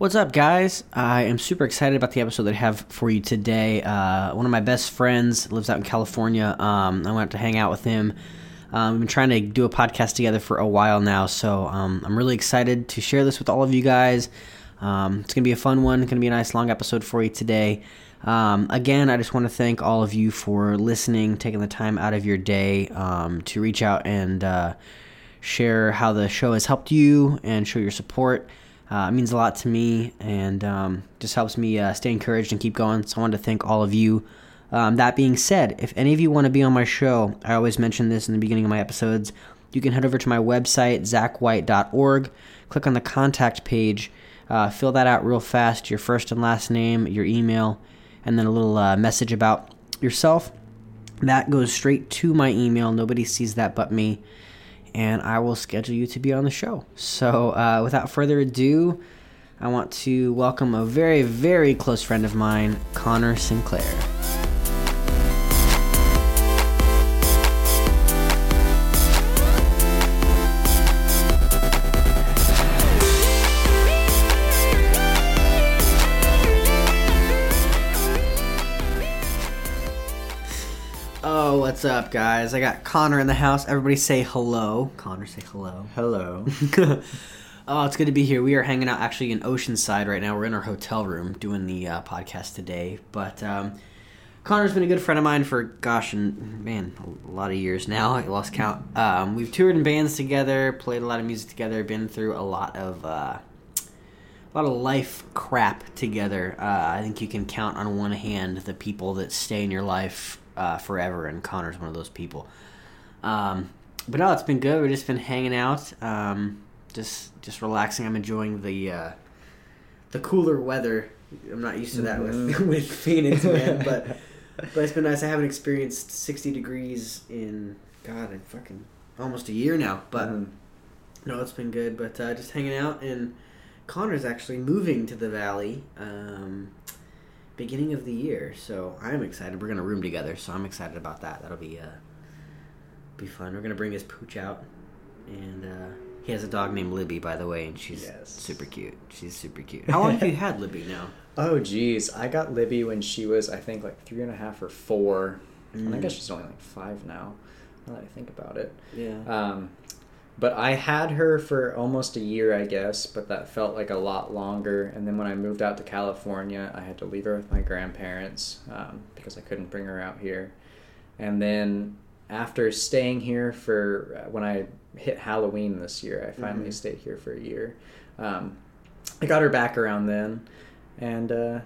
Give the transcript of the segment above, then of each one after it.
What's up, guys? I am super excited about the episode that I have for you today. Uh, one of my best friends lives out in California. Um, I went to hang out with him. Um, we've been trying to do a podcast together for a while now, so um, I'm really excited to share this with all of you guys. Um, it's going to be a fun one. It's going to be a nice long episode for you today. Um, again, I just want to thank all of you for listening, taking the time out of your day um, to reach out and uh, share how the show has helped you and show your support. Uh, it means a lot to me and um, just helps me uh, stay encouraged and keep going. So I wanted to thank all of you. Um, that being said, if any of you want to be on my show, I always mention this in the beginning of my episodes. You can head over to my website, zachwhite.org, click on the contact page, uh, fill that out real fast your first and last name, your email, and then a little uh, message about yourself. That goes straight to my email. Nobody sees that but me and I will schedule you to be on the show. So, uh, without further ado, I want to welcome a very, very close friend of mine, Connor Sinclair. What's up, guys? I got Connor in the house. Everybody say hello. Connor, say hello. Hello. oh, it's good to be here. We are hanging out actually in Oceanside right now. We're in our hotel room doing the uh, podcast today. But um, Connor's been a good friend of mine for, gosh, and man, a lot of years now. I lost count. Um, we've toured in bands together, played a lot of music together, been through a lot of. Uh, a lot of life crap together. Uh, I think you can count on one hand the people that stay in your life uh, forever, and Connor's one of those people. Um, but no, it's been good. We've just been hanging out, um, just just relaxing. I'm enjoying the uh, the cooler weather. I'm not used to that with Mhm. with Phoenix, man. But but it's been nice. I haven't experienced 60 degrees in God, in fucking almost a year now. But Mhm. no, it's been good. But uh, just hanging out, and Connor's actually moving to the valley. Um, beginning of the year, so I'm excited. We're gonna room together, so I'm excited about that. That'll be uh, be fun. We're gonna bring his pooch out, and uh, he has a dog named Libby, by the way, and she's Yes. super cute. She's super cute. How long have you had Libby now? Oh, geez. I got Libby when she was, I think, like three and a half or four. And I Mm. guess she's only like five now, now that I think about it. Yeah. Um, but I had her for almost a year, I guess, but that felt like a lot longer. And then when I moved out to California, I had to leave her with my grandparents um, because I couldn't bring her out here. And then after staying here for uh, when I hit Halloween this year, I finally Mhm. stayed here for a year. Um, I got her back around then, and uh,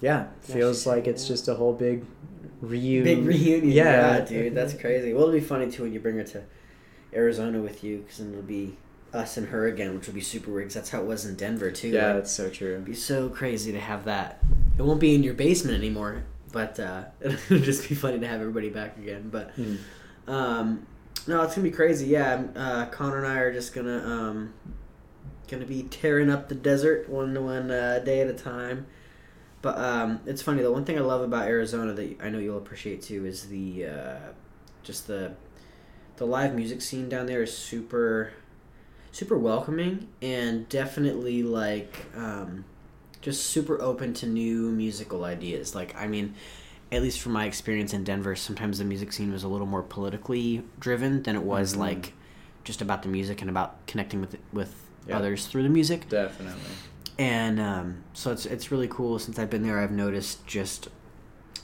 yeah, feels like it's just a whole big reunion. Big reunion. Yeah, Yeah, dude, that's crazy. Well, it'll be funny too when you bring her to Arizona with you, because then it'll be us and her again, which will be super weird. 'cause that's how it was in Denver too. Yeah, Like, that's so true. It'd be so crazy to have that. It won't be in your basement anymore, but uh, it'll just be funny to have everybody back again. But Mm. um, no, it's gonna be crazy. Yeah, uh, Connor and I are just gonna um, gonna be tearing up the desert one one uh, day at a time. But um, it's funny. The one thing I love about Arizona that I know you'll appreciate too is the uh, just the the live music scene down there is super super welcoming and definitely like um, just super open to new musical ideas. Like I mean, at least from my experience in Denver, sometimes the music scene was a little more politically driven than it was Mhm. like just about the music and about connecting with with Yeah. others through the music. Definitely. And um, so it's it's really cool. Since I've been there, I've noticed just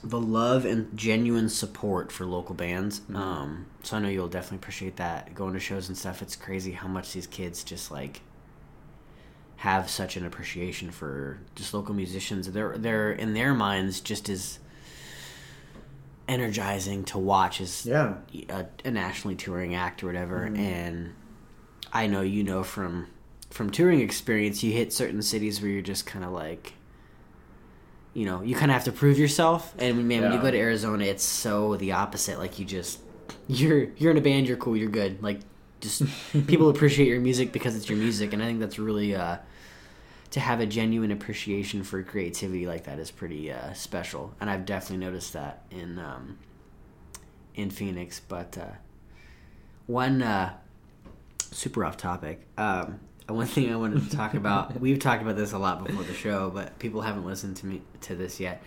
the love and genuine support for local bands. Mhm. Um, so I know you'll definitely appreciate that. Going to shows and stuff, it's crazy how much these kids just like have such an appreciation for just local musicians. They're they're in their minds just as energizing to watch as Yeah. a, a nationally touring act or whatever Mhm. and i know you know from from touring experience you hit certain cities where you're just kind of like you know you kind of have to prove yourself. And man when you go to arizona it's so the opposite. Like you just you're you're in a band you're cool you're good. Like just people appreciate your music because it's your music. And i think that's really uh to have a genuine appreciation for creativity like that is pretty uh, special, and I've definitely noticed that in um, in Phoenix. But uh, one uh, super off topic. Um, one thing I wanted to talk about. We've talked about this a lot before the show, but people haven't listened to me to this yet.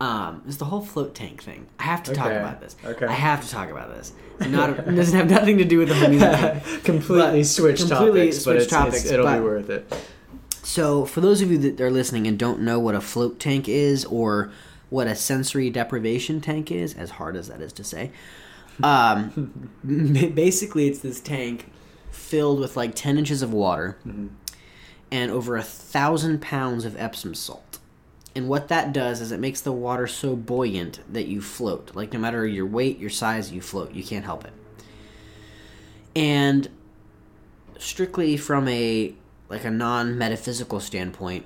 Um, is the whole float tank thing. I have to talk about this. okay. I have to talk about this. It's not it doesn't have nothing to do with the whole music completely But- switch completely topics, but switch it's, it's- topics, it'll but- be worth it. So, for those of you that are listening and don't know what a float tank is or what a sensory deprivation tank is, as hard as that is to say, um, basically it's this tank filled with like 10 inches of water and over a thousand pounds of Epsom salt. And what that does is it makes the water so buoyant that you float. Like, no matter your weight, your size, you float. You can't help it. And strictly from a like a non-metaphysical standpoint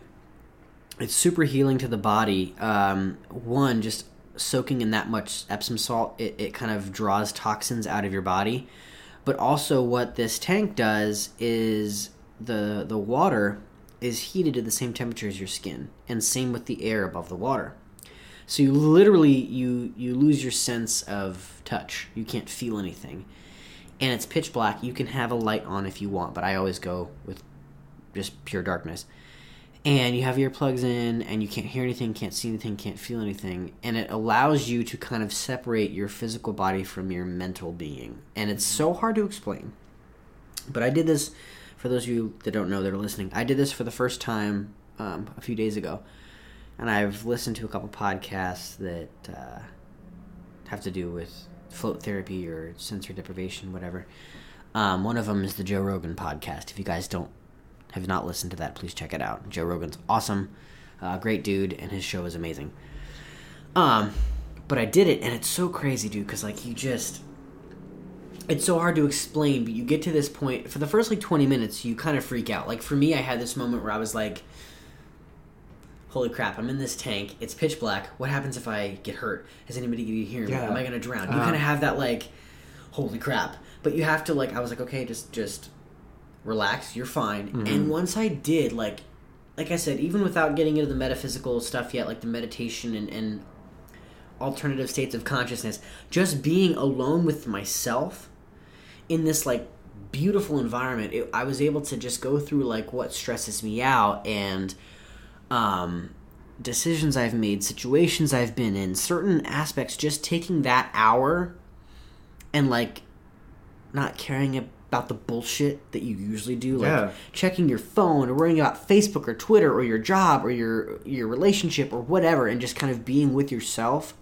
it's super healing to the body um, one just soaking in that much epsom salt it, it kind of draws toxins out of your body but also what this tank does is the the water is heated to the same temperature as your skin and same with the air above the water so you literally you you lose your sense of touch you can't feel anything and it's pitch black. You can have a light on if you want, but I always go with just pure darkness. And you have earplugs in, and you can't hear anything, can't see anything, can't feel anything, and it allows you to kind of separate your physical body from your mental being. And it's so hard to explain. But I did this for those of you that don't know that are listening. I did this for the first time um, a few days ago, and I've listened to a couple podcasts that uh, have to do with float therapy or sensory deprivation, whatever. Um, one of them is the Joe Rogan podcast. If you guys don't have not listened to that, please check it out. Joe Rogan's awesome, uh, great dude, and his show is amazing. Um, but I did it, and it's so crazy, dude, because like you just. It's so hard to explain, but you get to this point. For the first like 20 minutes, you kind of freak out. Like for me, I had this moment where I was like, holy crap, I'm in this tank. It's pitch black. What happens if I get hurt? Is anybody going to hear me? Yeah. Am I going to drown? You Uh-huh. kind of have that like, holy crap. But you have to like, I was like, okay, just just relax. You're fine. Mm-hmm. And once I did, like, like I said, even without getting into the metaphysical stuff yet, like the meditation and, and alternative states of consciousness, just being alone with myself in this like beautiful environment, it, I was able to just go through like what stresses me out and um, decisions I've made, situations I've been in, certain aspects. Just taking that hour and like not caring about the bullshit that you usually do, like Yeah. checking your phone or worrying about Facebook or Twitter or your job or your your relationship or whatever, and just kind of being with yourself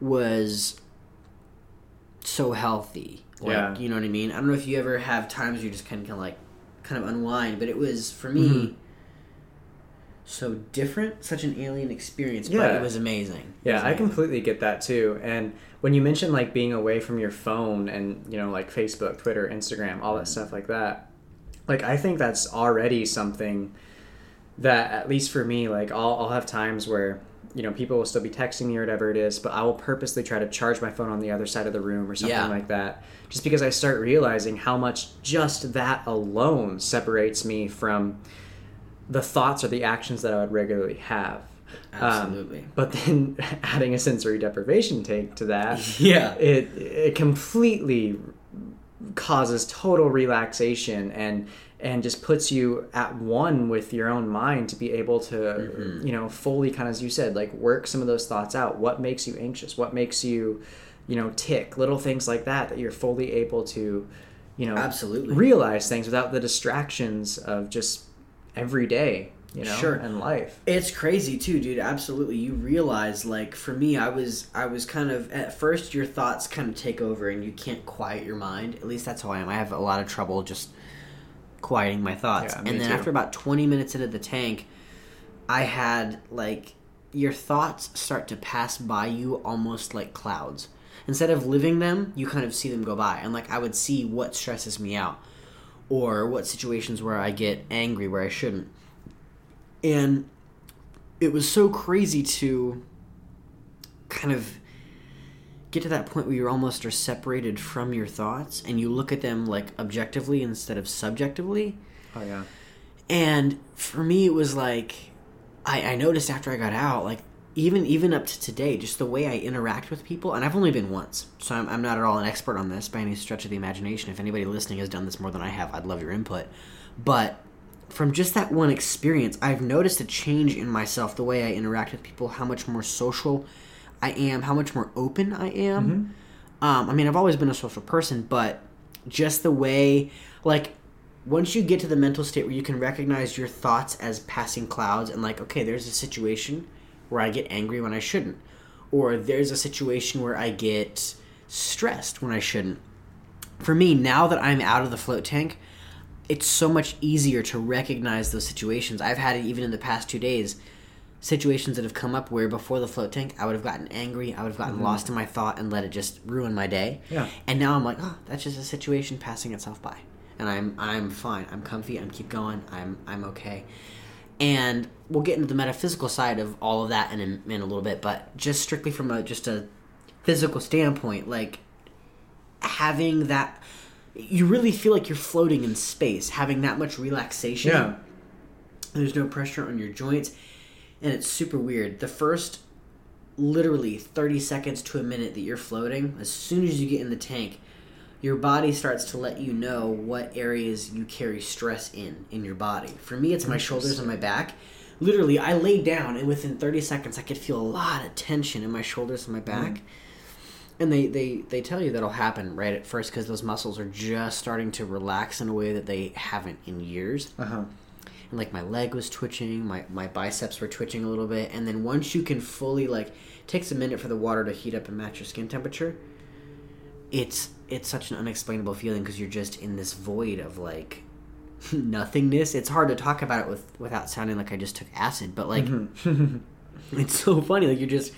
was so healthy. Like, Yeah. you know what I mean? I don't know if you ever have times you just kind of, kind of like kind of unwind, but it was for me Mhm. So different, such an alien experience, but Yeah. it was amazing. It Yeah, was I completely get that too. And when you mention like being away from your phone and you know like Facebook, Twitter, Instagram, all that stuff like that, like I think that's already something that at least for me, like I'll I'll have times where you know people will still be texting me or whatever it is, but I will purposely try to charge my phone on the other side of the room or something Yeah. like that, just because I start realizing how much just that alone separates me from the thoughts or the actions that I would regularly have. Um, Absolutely. but then adding a sensory deprivation take to that, Yeah. it it completely causes total relaxation and and just puts you at one with your own mind to be able to Mm-hmm. you know fully kind of as you said like work some of those thoughts out what makes you anxious what makes you you know tick little things like that that you're fully able to you know Absolutely. realize things without the distractions of just every day you know Sure. and life It's crazy too, dude. Absolutely. You realize like for me I was I was kind of at first your thoughts kind of take over and you can't quiet your mind. At least that's how I am. I have a lot of trouble just quieting my thoughts. Yeah, and then too. after about 20 minutes into the tank, I had like your thoughts start to pass by you almost like clouds. Instead of living them, you kind of see them go by. And like I would see what stresses me out or what situations where I get angry where I shouldn't. And it was so crazy to kind of get to that point where you almost are separated from your thoughts and you look at them like objectively instead of subjectively. oh yeah And for me, it was like, I, I noticed after I got out, like, even even up to today, just the way I interact with people, and I've only been once, so I'm, I'm not at all an expert on this by any stretch of the imagination. If anybody listening has done this more than I have, I'd love your input. But from just that one experience, I've noticed a change in myself, the way I interact with people, how much more social I am, how much more open I am. Um, I mean, I've always been a social person, but just the way, like, once you get to the mental state where you can recognize your thoughts as passing clouds and, like, okay, there's a situation where I get angry when I shouldn't, or there's a situation where I get stressed when I shouldn't. For me, now that I'm out of the float tank, it's so much easier to recognize those situations. I've had it even in the past two days situations that have come up where before the float tank I would have gotten angry, I would have gotten mm-hmm. lost in my thought and let it just ruin my day. Yeah. And now I'm like, oh, that's just a situation passing itself by. And I'm I'm fine. I'm comfy. I'm keep going. I'm I'm okay. And we'll get into the metaphysical side of all of that in a, in a little bit, but just strictly from a just a physical standpoint, like having that you really feel like you're floating in space, having that much relaxation. Yeah. There's no pressure on your joints, and it's super weird. The first literally 30 seconds to a minute that you're floating, as soon as you get in the tank, your body starts to let you know what areas you carry stress in in your body. For me, it's my shoulders and my back. Literally, I lay down, and within 30 seconds, I could feel a lot of tension in my shoulders and my back. And they, they, they tell you that'll happen right at first because those muscles are just starting to relax in a way that they haven't in years Uh huh. and like my leg was twitching my, my biceps were twitching a little bit and then once you can fully like it takes a minute for the water to heat up and match your skin temperature it's it's such an unexplainable feeling because you're just in this void of like nothingness. It's hard to talk about it with without sounding like i just took acid but like it's so funny like you're just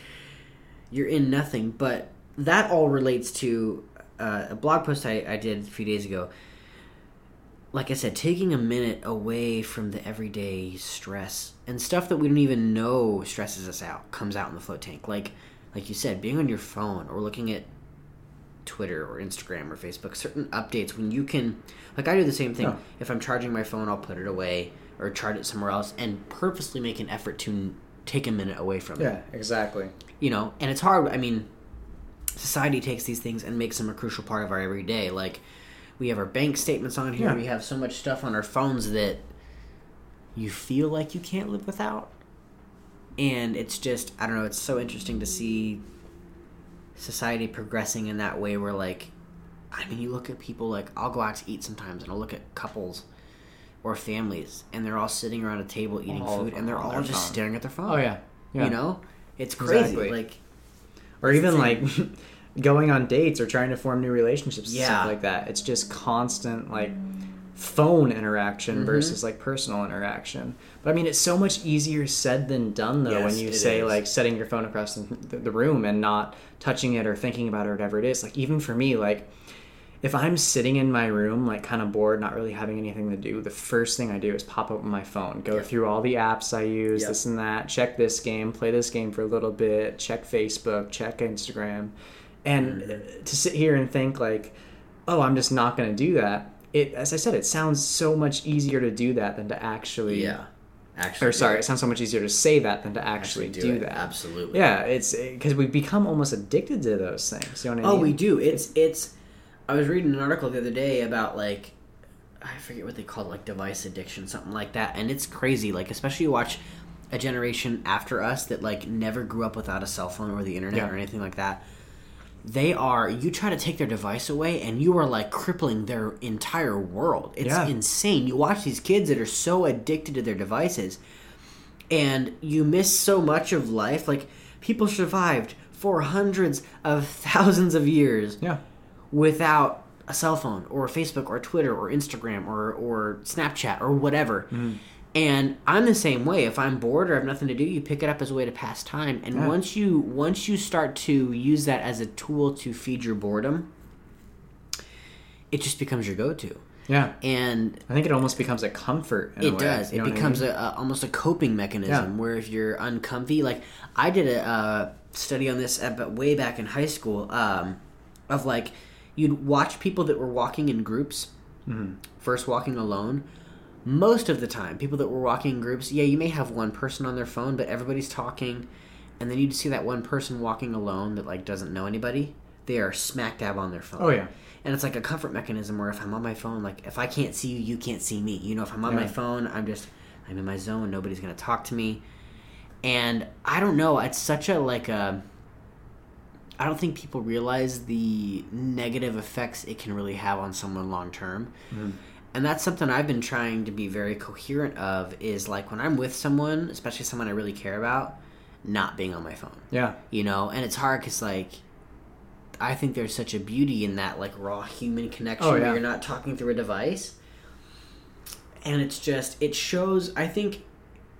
you're in nothing. But that all relates to uh, a blog post I, I did a few days ago. Like I said, taking a minute away from the everyday stress and stuff that we don't even know stresses us out comes out in the float tank. Like, like you said, being on your phone or looking at Twitter or Instagram or Facebook, certain updates when you can, like I do the same thing. Yeah. If I'm charging my phone, I'll put it away or charge it somewhere else and purposely make an effort to take a minute away from it Yeah, exactly. you know and it's hard i mean society takes these things and makes them a crucial part of our everyday like we have our bank statements on here Yeah. we have so much stuff on our phones that you feel like you can't live without and it's just i don't know it's so interesting to see society progressing in that way where like i mean you look at people like i'll go out to eat sometimes and i'll look at couples or families and they're all sitting around a table eating All food and they're all just phone. staring at their phone Oh yeah. Yeah. you know it's crazy Exactly. like or even like going on dates or trying to form new relationships and Yeah. stuff like that it's just constant like phone interaction Mm-hmm. versus like personal interaction but i mean it's so much easier said than done though Yes, when you say is. like setting your phone across the, the, room and not touching it or thinking about it or whatever it is like even for me like if i'm sitting in my room like kind of bored not really having anything to do the first thing i do is pop open my phone go Yep. through all the apps i use Yep. this and that check this game play this game for a little bit check facebook check instagram and Mm-hmm. to sit here and think like oh i'm just not going to do that it as i said it sounds so much easier to do that than to actually Yeah, actually. or sorry it sounds so much easier to say that than to actually, do, it. that Absolutely. yeah it's eh, because we become almost addicted to those things you know what i mean? Oh, we do. It's it's. I was reading an article the other day about like, I forget what they call it, like device addiction, something like that, and it's crazy. Like, especially you watch a generation after us that like never grew up without a cell phone or the internet Yeah. or anything like that. They are. You try to take their device away, and you are like crippling their entire world. It's Yeah. insane. You watch these kids that are so addicted to their devices, and you miss so much of life. Like people survived for hundreds of thousands of years yeah without a cell phone or Facebook or Twitter or Instagram or or Snapchat or whatever. Mm-hmm. And I'm the same way. If I'm bored or have nothing to do, you pick it up as a way to pass time. And Yeah. once you once you start to use that as a tool to feed your boredom, it just becomes your go-to. yeah And i think it almost becomes a comfort in a it way, does. you It know what I becomes mean? a, a almost a coping mechanism Yeah. where if you're uncomfy, like I did a uh, study on this at, but way back in high school, um, of like you'd watch people that were walking in groups Mm-hmm. first walking alone. Most of the time, people that were walking in groups, yeah, you may have one person on their phone, but everybody's talking. and then you see that one person walking alone that like doesn't know anybody. They are smack dab on their phone. Oh yeah. And it's like a comfort mechanism where if I'm on my phone, like if I can't see you, you can't see me. You know, if I'm on my phone, I'm just I'm in my zone. Nobody's gonna talk to me. And I don't know. It's such a like a. I don't think people realize the negative effects it can really have on someone long term. Mm-hmm. And that's something I've been trying to be very coherent of. Is like when I'm with someone, especially someone I really care about, not being on my phone Yeah. you know and it's hard because like i think there's such a beauty in that like raw human connection Oh, where you're not talking through a device and it's just it shows i think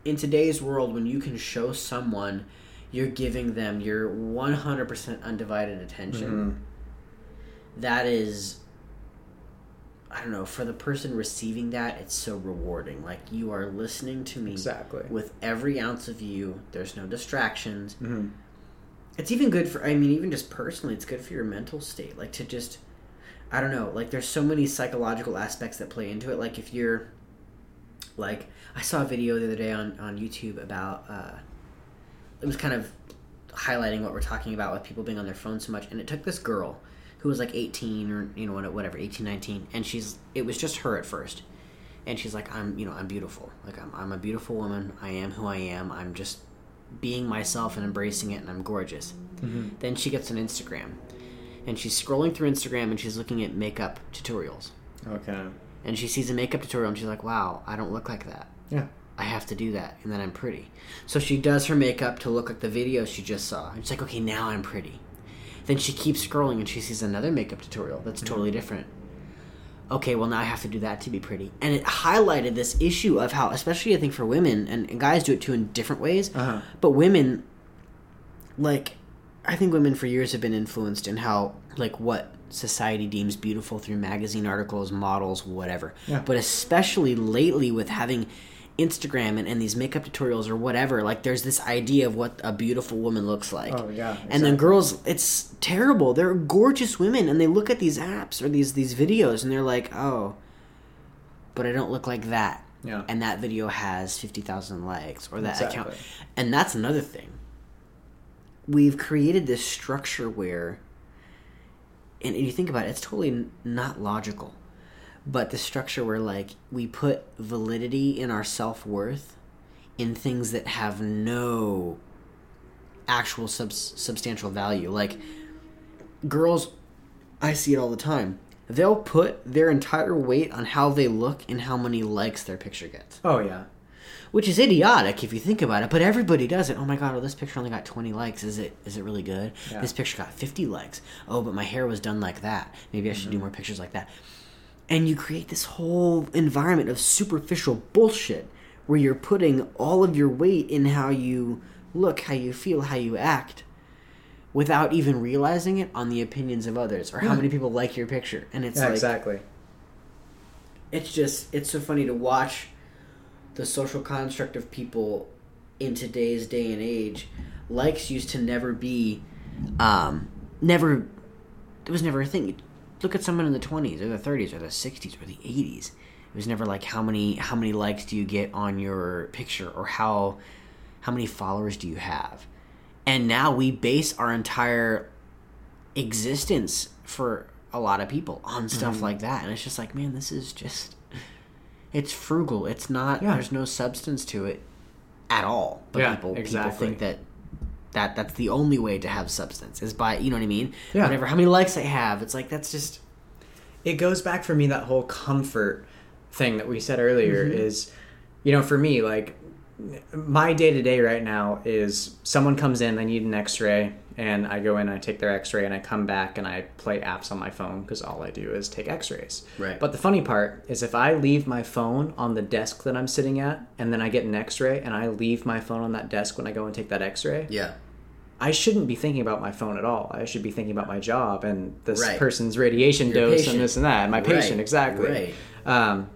in today's world when you can show someone you're giving them your 100% undivided attention Mm-hmm. that is i don't know for the person receiving that it's so rewarding. Like you are listening to me Exactly. with every ounce of you. There's no distractions. Hmm it's even good for i mean even just personally it's good for your mental state. Like to just i don't know like there's so many psychological aspects that play into it. Like if you're like i saw a video the other day on on youtube about uh it was kind of highlighting what we're talking about with people being on their phone so much and it took this girl who was like 18 or you know whatever 18 19 and she's it was just her at first and she's like i'm you know i'm beautiful like i'm, I'm a beautiful woman i am who i am i'm just being myself and embracing it and i'm gorgeous mm-hmm. then she gets on instagram and she's scrolling through instagram and she's looking at makeup tutorials Okay. and she sees a makeup tutorial and she's like wow i don't look like that Yeah. I have to do that, and then I'm pretty. So she does her makeup to look like the video she just saw. And she's like, okay, now I'm pretty. Then she keeps scrolling and she sees another makeup tutorial that's totally different. Okay, well, now I have to do that to be pretty. And it highlighted this issue of how, especially I think for women, and, and guys do it too in different ways, Uh-huh. but women, like, I think women for years have been influenced in how, like, what society deems beautiful through magazine articles, models, whatever. Yeah. But especially lately with having Instagram and, and these makeup tutorials or whatever, like, there's this idea of what a beautiful woman looks like. Oh yeah. And then girls, it's terrible. They're gorgeous women, and they look at these apps or these these videos, and they're like, "Oh, but I don't look like that." Yeah. And that video has fifty thousand likes, or that account. And that's another thing. We've created this structure where, and you think about it, it's totally not logical, but the structure where like we put validity in our self worth in things that have no actual subs- substantial value. Like girls, I see it all the time. They'll put their entire weight on how they look and how many likes their picture gets, Oh yeah. which is idiotic if you think about it. But everybody does it. Oh my god! Well, this picture only got twenty likes. Is it? Is it really good? Yeah. This picture got fifty likes. Oh, but my hair was done like that. Maybe I should do mm-hmm. more pictures like that. And you create this whole environment of superficial bullshit where you're putting all of your weight in how you look, how you feel, how you act without even realizing it on the opinions of others or how many people like your picture. And it's yeah. like exactly. it's just it's so funny to watch the social construct of people in today's day and age. Likes used to never be um never it was never a thing. Look at someone in the 20s or the 30s or the 60s or the 80s. It was never like how many how many likes do you get on your picture or how how many followers do you have? And now we base our entire existence for a lot of people on stuff Mm-hmm. like that. And it's just like, man, this is just it's frugal. It's not Yeah. there's no substance to it at all. But Yeah, people exactly. people think that that that's the only way to have substance is by you know what I mean? Yeah. Whatever how many likes I have, it's like that's just it goes back for me that whole comfort thing that we said earlier Mm-hmm. is you know for me like my day to day right now is someone comes in they need an x-ray and i go in i take their x-ray and i come back and i play apps on my phone because all i do is take x-rays Right. but the funny part is if i leave my phone on the desk that i'm sitting at and then i get an x-ray and i leave my phone on that desk when i go and take that x-ray yeah. I shouldn't be thinking about my phone at all. I should be thinking about my job and this Right. person's radiation Your dose patient. and this and that. My patient, Right, exactly. right. Um,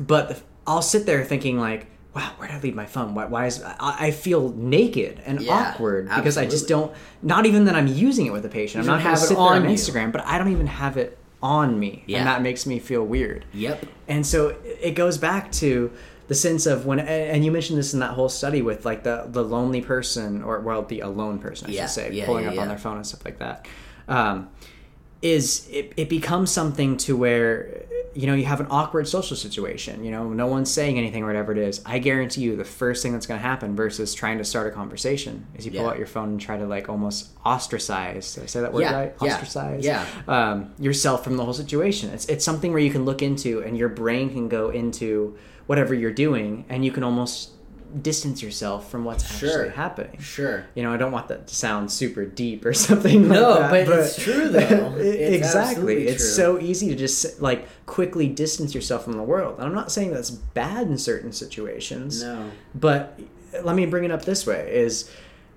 but the, I'll sit there thinking like, wow, where did I leave my phone? Why, why is I, I feel naked and Yeah, awkward because I just don't. Not even that I'm using it with a patient. You I'm not have to it on on you. Instagram, but I don't even have it on me, Yeah. and that makes me feel weird. Yep. And so it goes back to the sense of when and you mentioned this in that whole study with like the the lonely person or well the alone person I Yeah, should say yeah, pulling up on their phone and stuff like that um, is it, it becomes something to where you know you have an awkward social situation you know no one's saying anything or whatever it is i guarantee you the first thing that's going to happen versus trying to start a conversation is you pull Yeah. out your phone and try to like almost ostracize did i say that word Yeah, right yeah, ostracize yeah. um, yourself from the whole situation it's, it's something where you can look into and your brain can go into whatever you're doing and you can almost distance yourself from what's Sure. actually happening Sure. you know, I don't want that to sound super deep or something. No, like that, but it's true, though. It's exactly, it's true. so easy to just like quickly distance yourself from the world. And I'm not saying that's bad in certain situations. No. But let me bring it up this way: is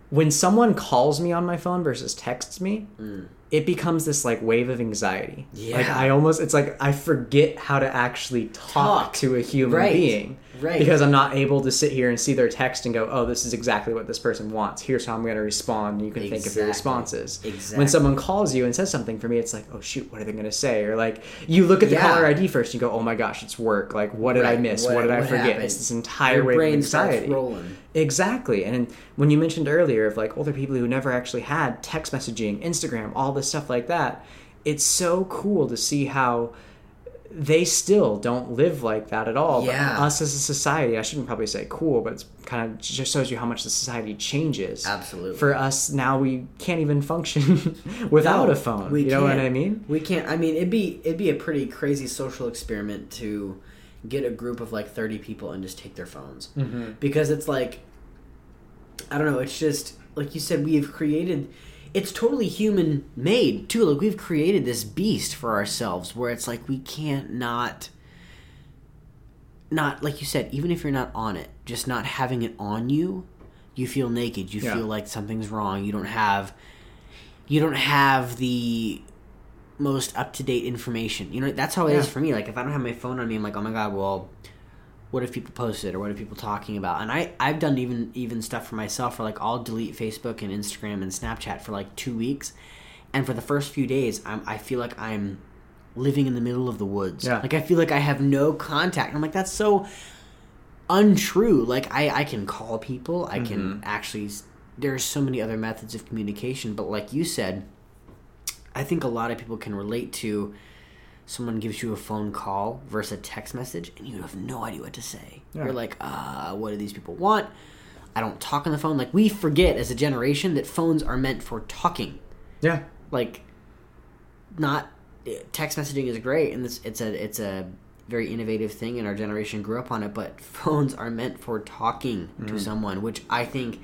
when someone calls me on my phone versus texts me, mm. it becomes this like wave of anxiety. Like Yeah. I almost, it's like I forget how to actually talk, Talk. to a human Right. being. Right. Because I'm not able to sit here and see their text and go, oh, this is exactly what this person wants. Here's how I'm going to respond. You can think of your responses. Exactly. When someone calls you and says something for me, it's like, oh, shoot, what are they going to say? Or like, you look at the Yeah. caller ID first and you go, oh my gosh, it's work. Like, what did I miss? What- What, did I forget? happened? It's this entire Your wave brain of anxiety. rolling. Exactly. And when you mentioned earlier of like older people who never actually had text messaging, Instagram, all this stuff like that, it's so cool to see how they still don't live like that at all. Yeah. But us as a society, I shouldn't probably say cool, but it's kind of just shows you how much the society changes. Absolutely. For us now, we can't even function without No, a phone. we you know what. I mean? We can't. I mean, it'd be it'd be a pretty crazy social experiment to get a group of like thirty people and just take their phones Mm-hmm. because it's like I don't know. It's just like you said. We have created. It's totally human made too. Like we've created this beast for ourselves, where it's like we can't not. Not like you said, even if you're not on it, just not having it on you, you feel naked. You Yeah. feel like something's wrong. You don't have you don't have the most up to date information. You know, that's how it is Yeah. for me. Like if I don't have my phone on me, I'm like, oh my god, well, what if people posted or what are people talking about? And I I've done even even stuff for myself. Where like I'll delete Facebook and Instagram and Snapchat for like two weeks, and for the first few days, I'm I feel like I'm living in the middle of the woods. Yeah. Like I feel like I have no contact. I'm like that's so untrue. Like I I can call people. I can mm-hmm. actually. There's so many other methods of communication, but like you said, I think a lot of people can relate to someone gives you a phone call versus a text message and you have no idea what to say. Yeah. You're like, uh, what do these people want? I don't talk on the phone. Like we forget as a generation that phones are meant for talking. Yeah. Like not text messaging is great and it's it's a it's a very innovative thing and our generation grew up on it, but phones are meant for talking to someone, which I think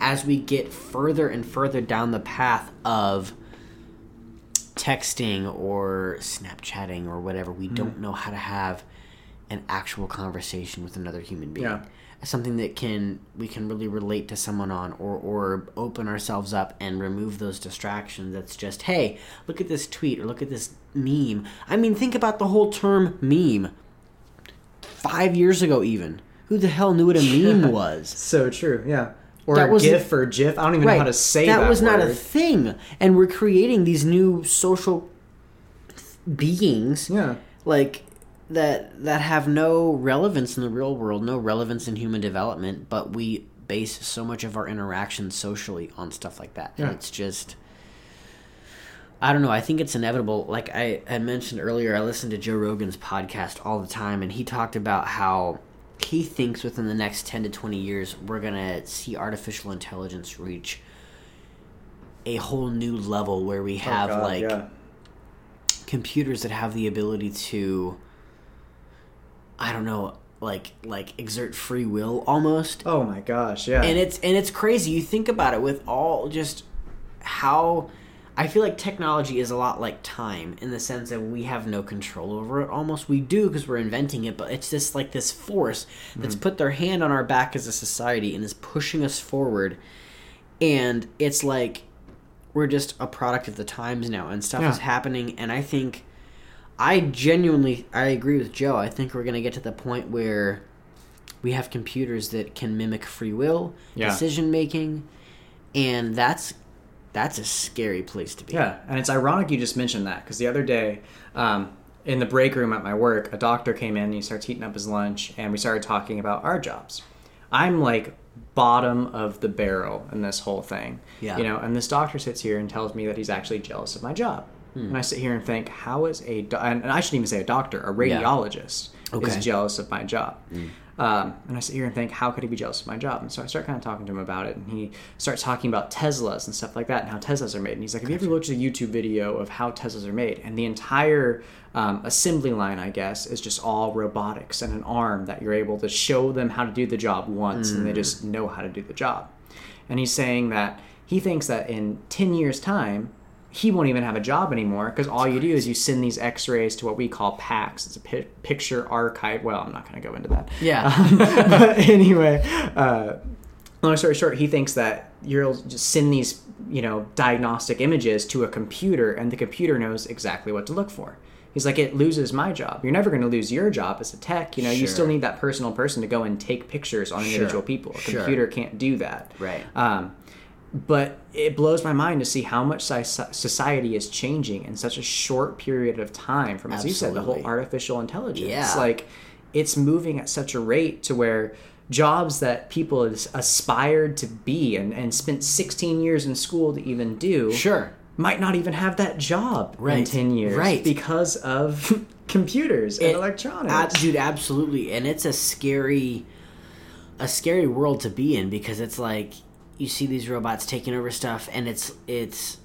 as we get further and further down the path of texting or Snapchatting or whatever, we hmm. don't know how to have an actual conversation with another human being. Yeah. Something that can we can really relate to someone on or or open ourselves up and remove those distractions. That's just, hey, look at this tweet or look at this meme. I mean, think about the whole term meme. Five years ago even. Who the hell knew what a meme was? So true. Yeah. Or That a was- GIF or GIF. I don't even know how to say that. That was not a thing and we're creating these new social beings Yeah. like that that have no relevance in the real world no relevance in human development but we base so much of our interactions socially on stuff like that Yeah. and it's just I don't know. I think it's inevitable. Like I had mentioned earlier, I listen to Joe Rogan's podcast all the time, and he talked about how he thinks within the next 10 to 20 years, we're going to see artificial intelligence reach a whole new level where we oh, have Oh, God, like yeah. computers that have the ability to I don't know, like like exert free will almost. Oh my gosh. Yeah. And it's and it's crazy. You think about it with all just how I feel like technology is a lot like time in the sense that we have no control over it. Almost we do because we're inventing it, but it's just like this force that's hmm. put their hand on our back as a society and is pushing us forward. And it's like we're just a product of the times now, and stuff is happening. And I think I genuinely I agree with Joe. I think we're gonna get to the point where we have computers that can mimic free will, Yeah. decision making, and that's that's a scary place to be. Yeah, and it's ironic you just mentioned that because the other day um, in the break room at my work, a doctor came in and he starts heating up his lunch, and we started talking about our jobs. I'm like bottom of the barrel in this whole thing. Yeah. You know, and this doctor sits here and tells me that he's actually jealous of my job. Hmm. And I sit here and think, how is a, do- and I shouldn't even say a doctor, a radiologist Okay. is jealous of my job. Hmm. Um, and I sit here and think, how could he be jealous of my job? And so I start kind of talking to him about it, and he starts talking about Teslas and stuff like that, and how Teslas are made. And he's like, "Have you ever looked at a YouTube video of how Teslas are made?" And the entire um, assembly line, I guess, is just all robotics and an arm that you're able to show them how to do the job once, and they just know how to do the job. And he's saying that he thinks that in ten years' time, he won't even have a job anymore because all you do is you send these X-rays to what we call PACS. It's a pi- picture archive. Well, I'm not going to go into that. Yeah. but anyway, uh, long story short, he thinks that you'll just send these, you know, diagnostic images to a computer, and the computer knows exactly what to look for. He's like, it loses my job. You're never going to lose your job as a tech. You know, you still need that personal person to go and take pictures on individual people. A Sure. computer can't do that. Right. Um, but it blows my mind to see how much society is changing in such a short period of time from as you said the whole artificial intelligence Yeah. like it's moving at such a rate to where jobs that people as- aspired to be and, and spent 16 years in school to even do Sure. might not even have that job in 10 years Right. because of computers and It- electronics dude, absolutely, and it's a scary, a scary world to be in because it's like you see these robots taking over stuff, and it's it's.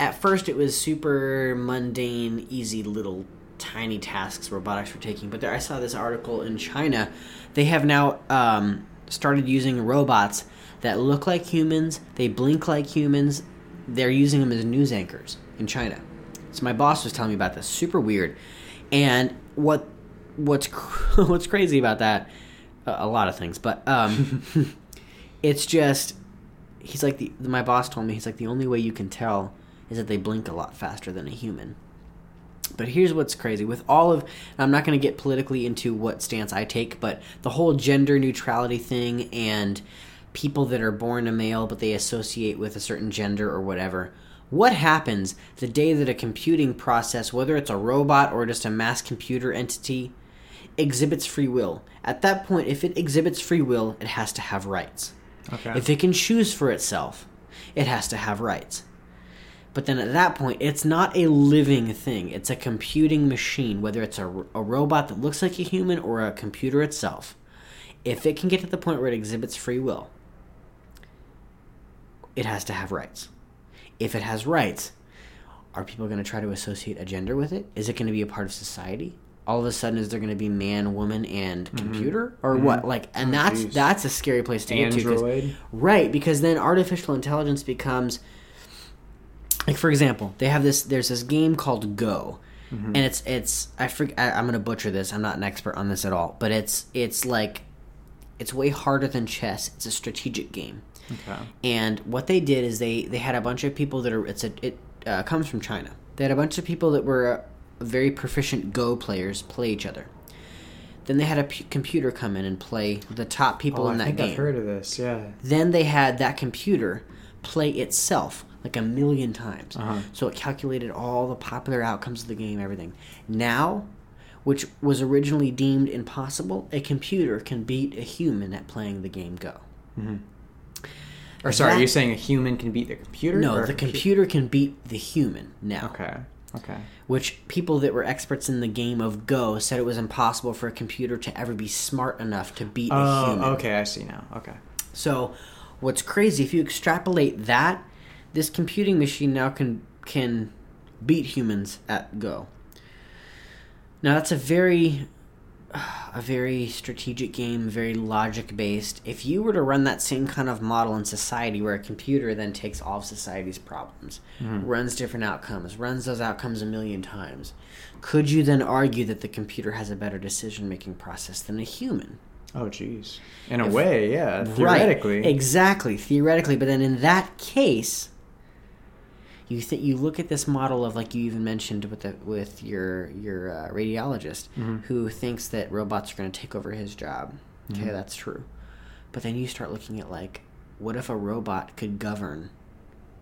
At first, it was super mundane, easy little tiny tasks robotics were taking. But there, I saw this article in China. They have now um, started using robots that look like humans. They blink like humans. They're using them as news anchors in China. So my boss was telling me about this. Super weird. And what what's what's crazy about that? A, a lot of things, but um, it's just he's like the my boss told me he's like the only way you can tell is that they blink a lot faster than a human. But here's what's crazy with all of I'm not going to get politically into what stance I take, but the whole gender neutrality thing and people that are born a male but they associate with a certain gender or whatever. What happens the day that a computing process, whether it's a robot or just a mass computer entity, exhibits free will? At that point, if it exhibits free will, it has to have rights. Okay If it can choose for itself, it has to have rights. But then at that point, it's not a living thing. It's a computing machine, whether it's a, a robot that looks like a human or a computer itself. If it can get to the point where it exhibits free will, it has to have rights. If it has rights, are people going to try to associate a gender with it? Is it going to be a part of society? All of a sudden, is there going to be man, woman, and mm-hmm. computer, or mm-hmm. what? Like, and oh, that's geez. that's a scary place to get to, Right, because then artificial intelligence becomes like for example, they have this there's this game called Go. Mm-hmm. And it's it's I forget I, I'm going to butcher this. I'm not an expert on this at all, but it's it's like it's way harder than chess. It's a strategic game. okay And what they did is they they had a bunch of people that are it's a it uh, comes from China. They had a bunch of people that were very proficient Go players play each other. Then they had a p- computer come in and play the top people oh, in I that think game. I've heard of this yeah Then they had that computer play itself like a million times. Uh-huh. So it calculated all the popular outcomes of the game, everything. Now, which was originally deemed impossible, a computer can beat a human at playing the game Go. Hmm. or sorry That- are you saying a human can beat the computer No, the computer can beat the human now. okay okay Which people that were experts in the game of Go said it was impossible for a computer to ever be smart enough to beat a oh human. okay i see now okay So, what's crazy if you extrapolate that, this computing machine now can can beat humans at Go. Now that's a very a very strategic game, very logic based. If you were to run that same kind of model in society where a computer then takes all of society's problems, mm-hmm. runs different outcomes, runs those outcomes a million times, could you then argue that the computer has a better decision making process than a human? oh jeez in a way yeah Right. theoretically Exactly, theoretically. But then in that case, you think you look at this model of like you even mentioned with the with your your uh, radiologist Mm-hmm. who thinks that robots are going to take over his job. Okay, Mm-hmm. that's true. But then you start looking at like, what if a robot could govern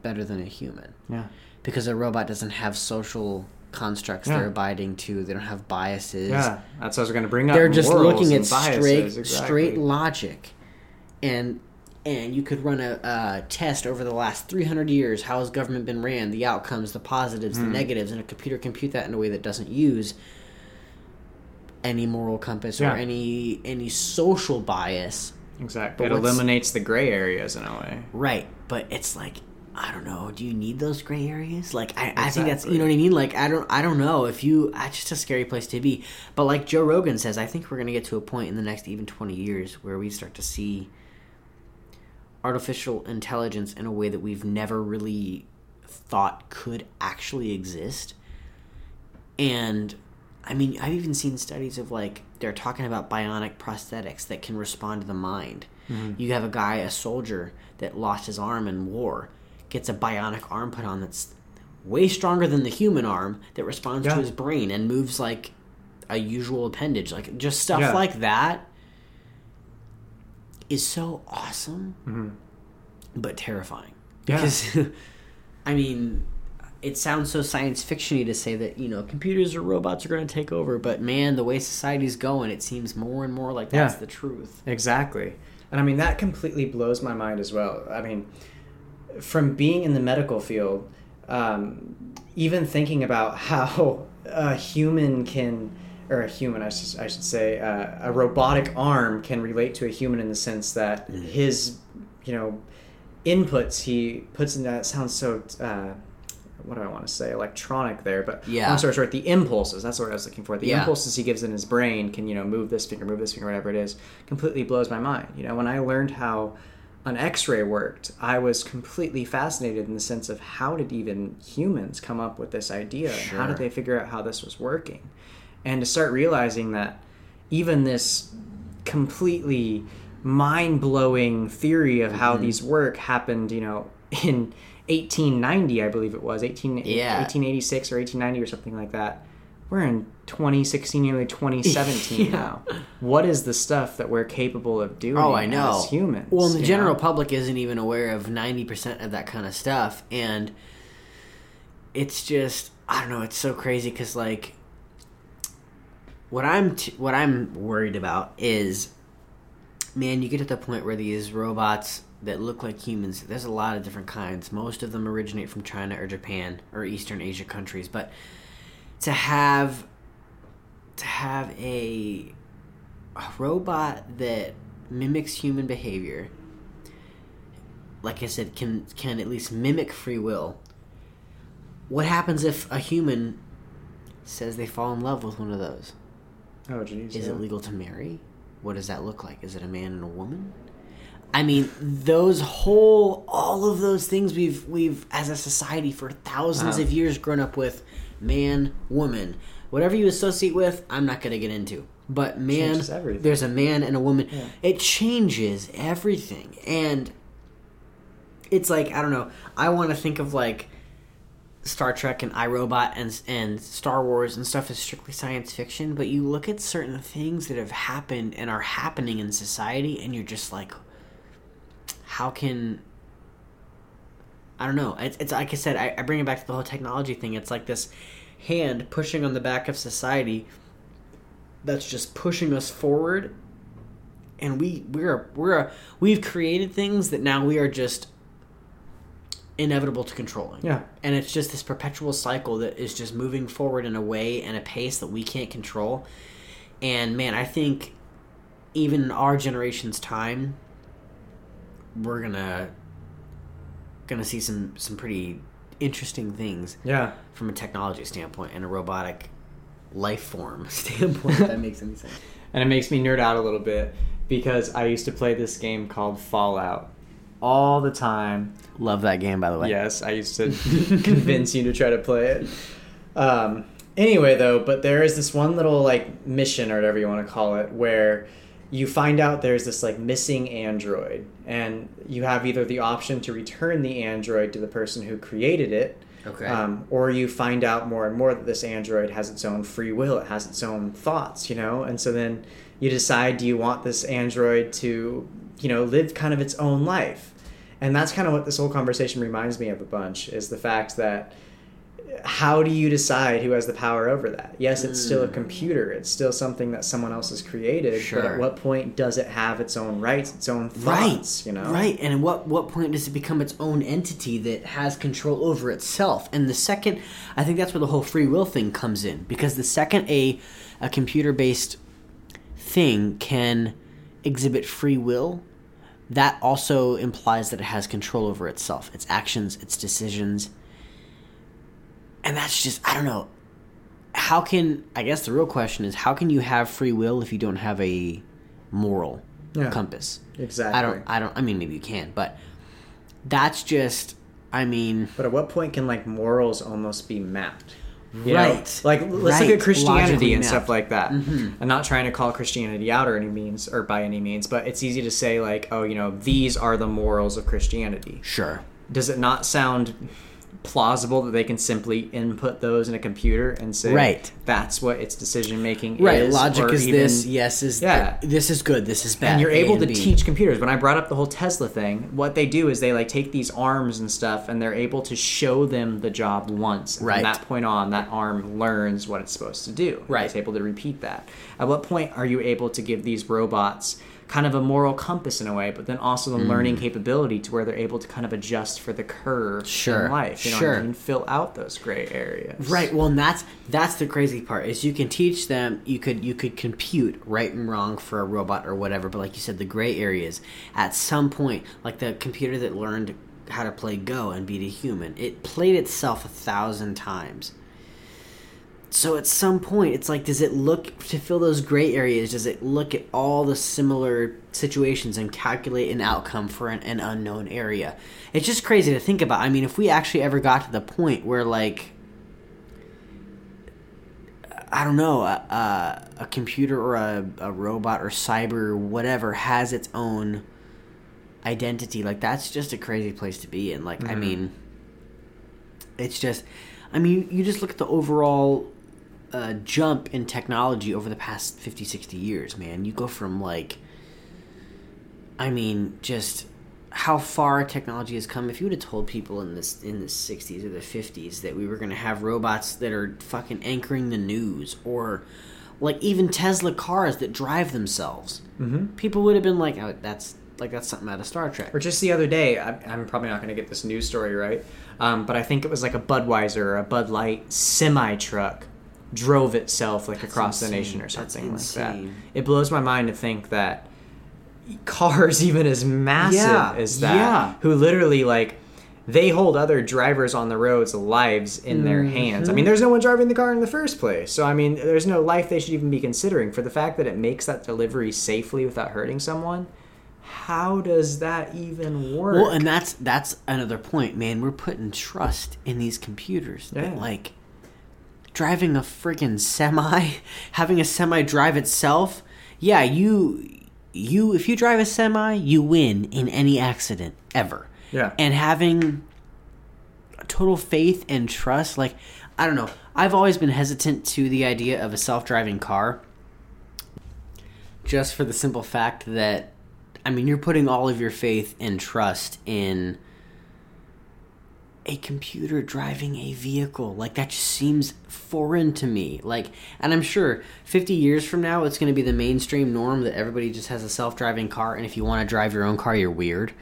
better than a human? yeah Because a robot doesn't have social constructs Yeah. they're abiding to. They don't have biases. Yeah, that's what I was going to bring up. They're just looking at biases, straight exactly. straight logic, and and you could run a, a test over the last 300 years. How has government been ran? The outcomes, the positives, Hmm. the negatives, and a computer compute that in a way that doesn't use any moral compass Yeah. or any any social bias. Exactly. But It eliminates the gray areas in a way. Right, but it's like I don't know. Do you need those gray areas? Like I, I think that's you know what I mean. Like I don't I don't know if you. It's just a scary place to be. But like Joe Rogan says, I think we're gonna get to a point in the next even twenty years where we start to see artificial intelligence in a way that we've never really thought could actually exist. And I mean, I've even seen studies of like they're talking about bionic prosthetics that can respond to the mind. Mm-hmm. You have a guy, a soldier that lost his arm in war, gets a bionic arm put on that's way stronger than the human arm that responds Yeah. to his brain and moves like a usual appendage. Like just stuff Yeah. like that is so awesome, but terrifying. Yeah. Because, I mean, it sounds so science fictiony to say that you know computers or robots are going to take over, but man, the way society's going, it seems more and more like that's Yeah. the truth. Exactly. And I mean, that completely blows my mind as well. I mean, from being in the medical field, um, even thinking about how a human can, or a human, I should, I should say, uh, a robotic arm can relate to a human in the sense that his, you know, inputs he puts in that sounds so. Uh, what do I want to say? Electronic there, but Yeah. long story short, the impulses. That's what I was looking for. The Yeah. impulses he gives in his brain can, you know, move this finger, move this finger, whatever it is, completely blows my mind. You know, when I learned how an X-ray worked, I was completely fascinated in the sense of how did even humans come up with this idea? and How did they figure out how this was working? And to start realizing that even this completely mind-blowing theory of how mm-hmm. these work happened, you know, in 1890, I believe it was 18, Yeah. 1886 or 1890 or something like that. We're in 2016, nearly 2017 Yeah. now. What is the stuff that we're capable of doing Oh, I know. as humans? Well, the general know? public isn't even aware of ninety percent of that kind of stuff, and it's just I don't know. It's so crazy because like what I'm t- what I'm worried about is, man, you get to the point where these robots that look like humans. There's a lot of different kinds. Most of them originate from China or Japan or Eastern Asia countries, but to have to have a a robot that mimics human behavior like i said can can at least mimic free will what happens if a human says they fall in love with one of those Oh, geez. is yeah. it legal to marry what does that look like is it a man and a woman i mean those whole all of those things we've we've as a society for 1000s Uh-huh. of years grown up with man woman whatever you associate with i'm not going to get into but man there's a man and a woman Yeah. it changes everything and it's like i don't know i want to think of like Star Trek and iRobot and and Star Wars and stuff is strictly science fiction, but you look at certain things that have happened and are happening in society, and you're just like, how can I don't know? It's, it's like I said, I, I bring it back to the whole technology thing. It's like this hand pushing on the back of society that's just pushing us forward, and we we're we're we've created things that now we are just inevitable to controlling. Yeah. And it's just this perpetual cycle that is just moving forward in a way and a pace that we can't control. And man, I think even in our generation's time, we're gonna gonna see some some pretty interesting things Yeah. from a technology standpoint and a robotic life form standpoint. if that makes any sense. And it makes me nerd out a little bit because I used to play this game called Fallout all the time. Love that game, by the way. Yes, I used to convince you to try to play it. Um, anyway, though, but there is this one little like mission or whatever you want to call it where you find out there's this like missing android, and you have either the option to return the android to the person who created it. Okay. Um, or you find out more and more that this android has its own free will, it has its own thoughts, you know? And so then you decide do you want this android to, you know, live kind of its own life? And that's kind of what this whole conversation reminds me of a bunch is the fact that how do you decide who has the power over that? Yes, it's still Mm. a computer. It's still something that someone else has created. But at what point does it have its own rights, its own right? You know, right and at what what point does it become its own entity that has control over itself and the second i think that's where the whole free will thing comes in because the second a a computer based thing can exhibit free will that also implies that it has control over itself its actions its decisions and that's just i don't know how can i guess the real question is how can you have free will if you don't have a moral Yeah. compass Exactly. I don't. I don't. I mean, maybe you can, but that's just. I mean, But at what point can like morals almost be mapped? You know? Right. Like let's look at Christianity Logically and stuff like that. Mhm. I'm not trying to call Christianity out or any means or by any means, but it's easy to say like, oh, you know, these are the morals of Christianity. sure. Does it not sound plausible that they can simply input those in a computer and say Right. That's what its decision making Right. is? Logic or is even- this. Yes. Is Yeah. This is good. This is bad. and you're able to B. teach computers when i brought up the whole tesla thing what they do is they like take these arms and stuff and they're able to show them the job once and Right. from that point on that arm learns what it's supposed to do Right. it's able to repeat that at what point are you able to give these robots kind of a moral compass in a way but then also the Mm. learning capability to where they're able to kind of adjust for the curve Sure. in life you know Sure. I mean? fill out those gray areas Right. Well, and that's that's the crazy part is you can teach them. You could you could compute right and wrong for a robot or whatever. But like you said, the gray areas at some point, like the computer that learned how to play Go and beat a human, it played itself a thousand times. So at some point, it's like, does it look to fill those gray areas? Does it look at all the similar situations and calculate an outcome for an, an unknown area? It's just crazy to think about. I mean, if we actually ever got to the point where, like, I don't know, a, a, a computer or a, a robot or cyber whatever has its own identity, like, that's just a crazy place to be in. Like, I Mhm. mean, it's just, I mean, you just look at the overall uh, jump in technology over the past 50, 60 years, man. You go from, like, I mean, just how far technology has come. If you would have told people in this in the '60s or the '50s that we were going to have robots that are fucking anchoring the news, or like even Tesla cars that drive themselves, mm-hmm. people would have been like, "Oh, that's like that's something out of Star Trek." Or just the other day, I, I'm probably not going to get this news story right, um, but I think it was like a Budweiser or a Bud Light semi truck drove itself like across the nation or That's something like that. It blows my mind to think that cars, even as massive Yeah, as that, yeah. who literally like they hold other drivers on the roads' lives in their hands. I Mm-hmm. mean, there's no one driving the car in the first place. So, I mean, there's no life they should even be considering. For the fact that it makes that delivery safely without hurting someone, how does that even work? Well, and that's that's another point, man. We're putting trust in these computers. that, Yeah. like driving a friggin' semi, having a semi drive itself. Yeah, you you if you drive a semi, you win in any accident ever. Yeah. And having total faith and trust, like I don't know. I've always been hesitant to the idea of a self-driving car just for the simple fact that I mean, you're putting all of your faith and trust in a computer driving a vehicle. Like that just seems foreign to me. Like and I'm sure 50 years from now it's going to be the mainstream norm that everybody just has a self-driving car and if you want to drive your own car you're weird.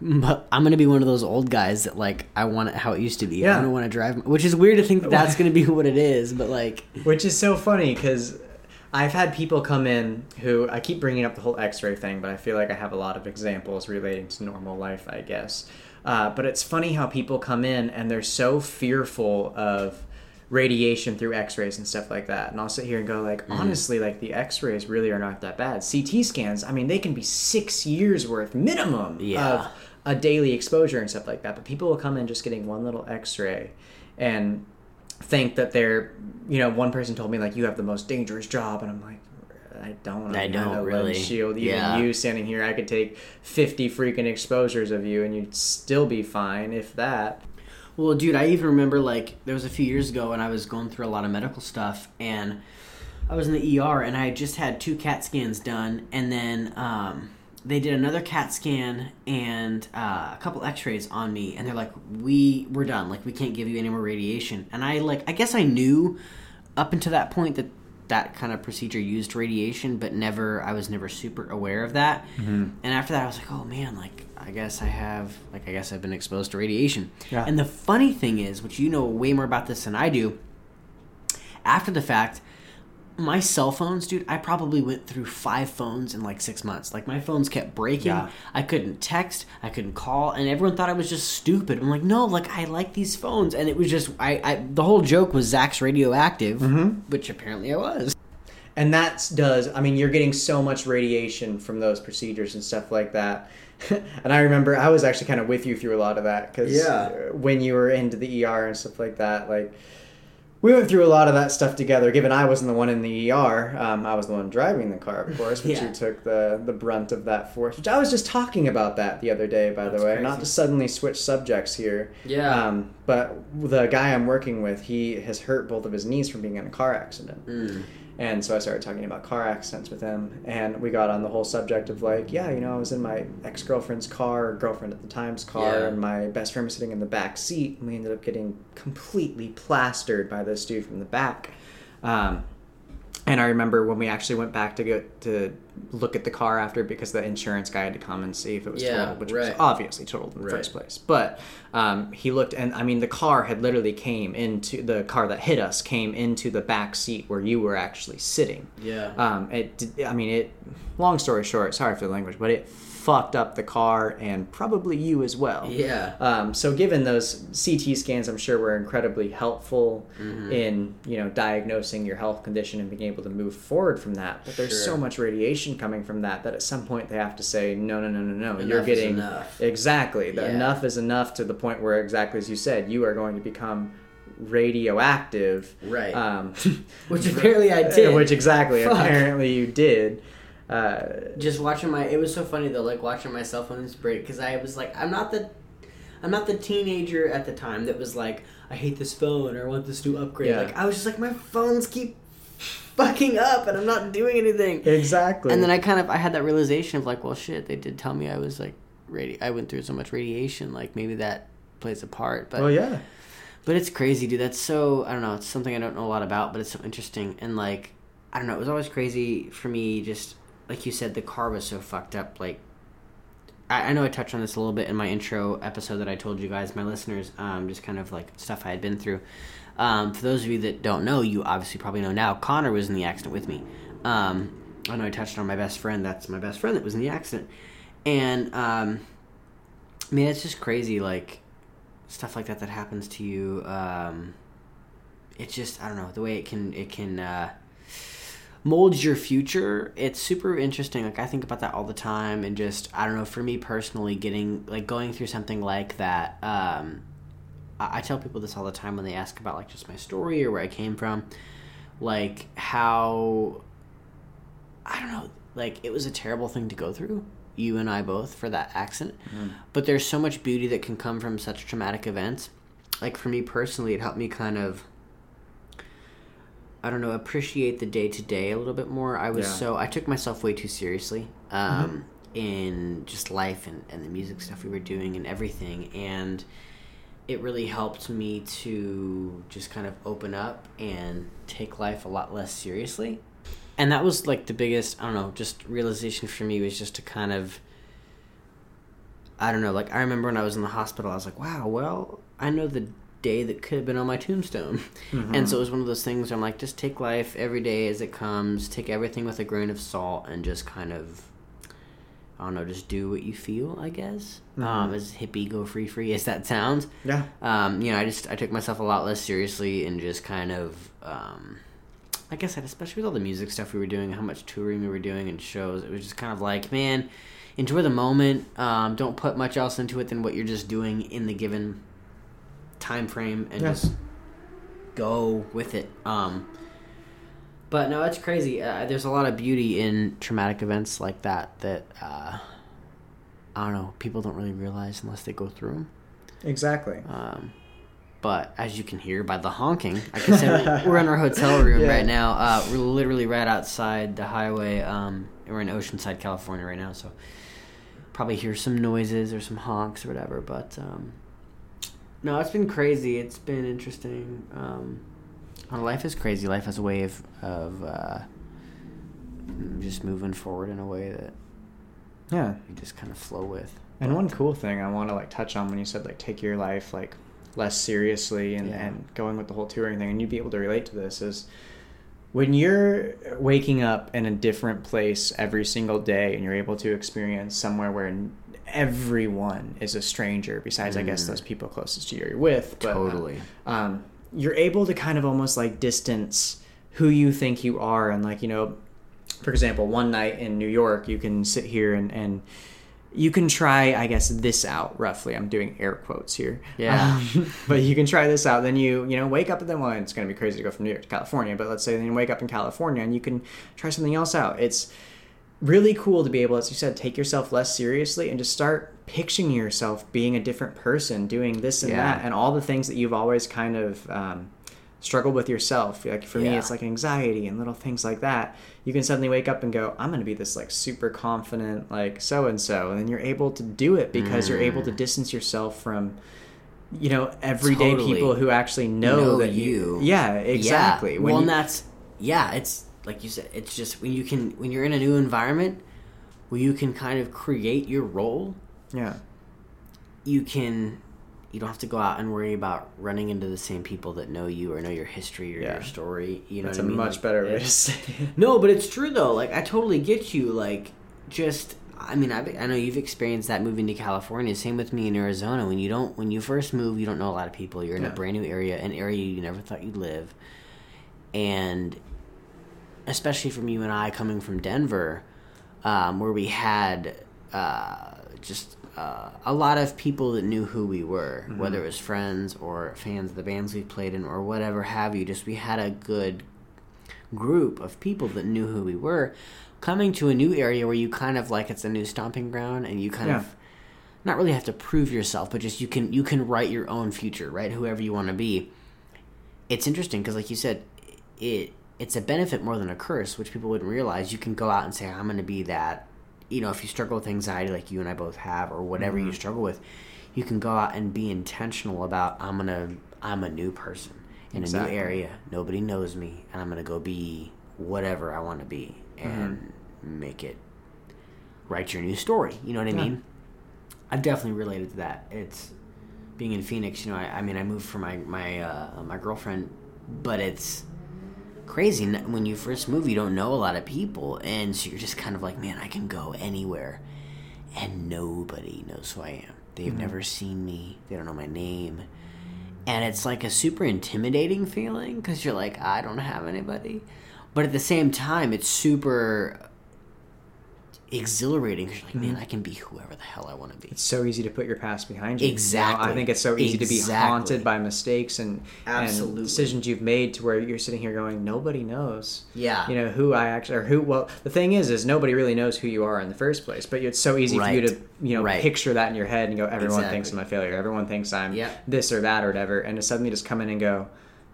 But I'm going to be one of those old guys that like I want it how it used to be. Yeah. I don't want to drive which is weird to think that that's going to be what it is, but like Which is so funny because I've had people come in who I keep bringing up the whole X-ray thing, but I feel like I have a lot of examples relating to normal life, I guess. Uh, but it's funny how people come in and they're so fearful of radiation through X-rays and stuff like that, and I'll sit here and go like, Mm-hmm. honestly, like the X-rays really are not that bad. CT scans, I mean, they can be six years worth minimum Yeah. of a daily exposure and stuff like that. But people will come in just getting one little X-ray and think that they're you know one person told me like you have the most dangerous job and i'm like i don't I mean, don't have a really. shield even Yeah. you standing here i could take 50 freaking exposures of you and you'd still be fine if that Well, dude, I even remember like there was a few years ago, and I was going through a lot of medical stuff, and I was in the ER, and I had just had two CAT scans done, and then um, they did another CAT scan and uh, a couple X-rays on me, and they're like, "We we're done. Like we can't give you any more radiation." And I like I guess I knew up until that point that that kind of procedure used radiation, but never I was never super aware of that. Mm-hmm. And after that, I was like, "Oh man, like I guess I have like I guess I've been exposed to radiation." Yeah. And the funny thing is, which you know way more about this than I do, after the fact, my cell phones, dude, I probably went through five phones in like six months. Like my phones kept breaking. Yeah. I couldn't text. I couldn't call, and everyone thought I was just stupid. I'm like, no, like I like these phones, and it was just I. I the whole joke was Zach's radioactive, which apparently I was. and that does i mean you're getting so much radiation from those procedures and stuff like that and i remember i was actually kind of with you through a lot of that because Yeah. when you were into the er and stuff like that like we went through a lot of that stuff together given i wasn't the one in the er um, i was the one driving the car of course but Yeah. you took the, the brunt of that force which i was just talking about that the other day by That's the way not to suddenly switch subjects here Yeah. um, but the guy i'm working with he has hurt both of his knees from being in a car accident Mm. And so I started talking about car accidents with him, and we got on the whole subject of like, yeah, you know, I was in my ex girlfriend's car, or girlfriend at the time's car, Yeah. and my best friend was sitting in the back seat, and we ended up getting completely plastered by this dude from the back. Um, and I remember when we actually went back to go to look at the car after because the insurance guy had to come and see if it was Yeah, totaled, which was obviously totaled in the Right. first place. But um, he looked, and I mean, the car had literally came into the car that hit us came into the back seat where you were actually sitting. Yeah. Um, it, I mean, it. Long story short, sorry for the language, but it fucked up the car and probably you as well. yeah. Um, so given those CT scans, I'm sure were incredibly helpful Mm-hmm. in you know diagnosing your health condition and being able to move forward from that. But there's Sure. so much radiation coming from that that at some point they have to say no, no, no, no, no. You're Enough is getting enough. exactly Yeah. enough is enough to the point where exactly as you said, you are going to become radioactive. Right. Um, Which apparently I did. Which exactly Fuck. apparently you did. Uh, just watching my it was so funny though like watching my cell phones break because i was like i'm not the i'm not the teenager at the time that was like i hate this phone or i want this new upgrade Yeah. like i was just like my phones keep fucking up and i'm not doing anything exactly. and then i kind of i had that realization of like well shit they did tell me i was like radi- i went through so much radiation like maybe that plays a part but well, yeah. but it's crazy, dude. That's so I don't know. It's something I don't know a lot about, but it's so interesting. And like I don't know, it was always crazy for me. Just like you said, the car was so fucked up. Like I, I know I touched on this a little bit in my intro episode that I told you guys, my listeners, um, just kind of like stuff I had been through. Um, for those of you that don't know, you obviously probably know now. Connor was in the accident with me. Um, I know I touched on my best friend. That's my best friend that was in the accident, and um, I mean it's just crazy. Like stuff like that that happens to you um it's just i don't know the way it can it can uh mold your future. It's super interesting like i think about that all the time and just i don't know for me personally getting like going through something like that um I, I tell people this all the time when they ask about like just my story or where i came from like how i don't know like it was a terrible thing to go through you and i both for that accident. But there's so much beauty that can come from such traumatic events. Like for me personally it helped me kind of i don't know appreciate the day to day a little bit more. I was Yeah. so i took myself way too seriously um, in just life and, and the music stuff we were doing and everything and it really helped me to just kind of open up and take life a lot less seriously. And that was like the biggest i don't know just realization for me was just to kind of I don't know, like I remember when I was in the hospital, I was like, wow, well, I know the day that could have been on my tombstone. And so it was one of those things where I'm like, just take life every day as it comes, take everything with a grain of salt, and just kind of, I don't know, just do what you feel, I guess. Um, as hippie, go free, free as that sounds. Yeah. Um, you know, I just, I took myself a lot less seriously and just kind of, um, like I said, especially with all the music stuff we were doing, how much touring we were doing and shows, it was just kind of like, man, enjoy the moment. Um, don't put much else into it than what you're just doing in the given time frame, and Yeah. just go with it. Um, but no, it's crazy. Uh, there's a lot of beauty in traumatic events like that that uh, I don't know. People don't really realize unless they go through them. Exactly. Um, but as you can hear by the honking, I said, we're in our hotel room Yeah. right now. Uh, we're literally right outside the highway. Um, we're in Oceanside, California right now. So probably hear some noises or some honks or whatever. But um, no, it's been crazy. It's been interesting. Um, life is crazy. Life has a way of of uh, just moving forward in a way that Yeah. you just kind of flow with. And But- one cool thing I want to like touch on when you said like take your life like less seriously and, Yeah. and going with the whole touring thing, and you'd be able to relate to this is when you're waking up in a different place every single day and you're able to experience somewhere where n- everyone is a stranger besides I guess Mm. those people closest to you you're with but uh, Totally. um, you're able to kind of almost like distance who you think you are and like you know for example one night in new york you can sit here and, and you can try i guess this out roughly i'm doing air quotes here Yeah. Um, but you can try this out then you you know wake up and then well it's going to be crazy to go from new york to california but let's say then you wake up in california and you can try something else out it's really cool to be able, as you said, take yourself less seriously and just start picturing yourself being a different person, doing this and Yeah. that, and all the things that you've always kind of um, struggled with yourself. Like for me, it's like anxiety and little things like that. You can suddenly wake up and go, "I'm going to be this like super confident, like so and so," and then you're able to do it because you're able to Mm. distance yourself from. You know, everyday Totally. people who actually know, Know that you. Yeah, exactly. Yeah. When well, you- and that's yeah. It's like you said. It's just when you can when you're in a new environment where you can kind of create your role. yeah, You can. You don't have to go out and worry about running into the same people that know you or know your history or Yeah. your story. You know that's what a I mean? much Like, better way to say. it. No, but it's true though. Like I totally get you. Like just I mean I I know you've experienced that moving to California. Same with me in Arizona. When you don't when you first move, you don't know a lot of people. You're in Yeah. a brand new area, an area you never thought you'd live. And especially from you and I coming from Denver, um, where we had uh, just uh, a lot of people that knew who we were, Mm-hmm. whether it was friends or fans of the bands we played in or whatever have you. Just we had a good group of people that knew who we were coming to a new area where you kind of like it's a new stomping ground and you kind Yeah. of not really have to prove yourself but just you can you can write your own future right whoever you want to be it's interesting because like you said it it's a benefit more than a curse which people wouldn't realize you can go out and say i'm going to be that you know if you struggle with anxiety like you and i both have or whatever Mm-hmm. you struggle with you can go out and be intentional about i'm going to i'm a new person in Exactly. a new area nobody knows me and i'm going to go be whatever i want to be and make it write your new story you know what i Yeah. mean i've definitely related to that it's being in Phoenix, you know, I, I mean, I moved for my my uh, my girlfriend, but it's crazy when you first move. You don't know a lot of people, and so you're just kind of like, man, I can go anywhere, and nobody knows who I am. They've mm-hmm. never seen me. They don't know my name, and it's like a super intimidating feeling because you're like, I don't have anybody, but at the same time, it's super exhilarating because you're like, man, mm-hmm. I can be whoever the hell I want to be. it's so easy to put your past behind you. You know, Exactly. I think it's so easy to be haunted by mistakes and, Absolutely. and decisions you've made to where you're sitting here going, nobody knows. Yeah. You know, who I actually, or who, well, the thing is, is nobody really knows who you are in the first place, but it's so easy for you to, you know, Right. picture that in your head and go, everyone Exactly. thinks I'm a failure. Everyone thinks I'm Yep. this or that or whatever. And to suddenly just come in and go,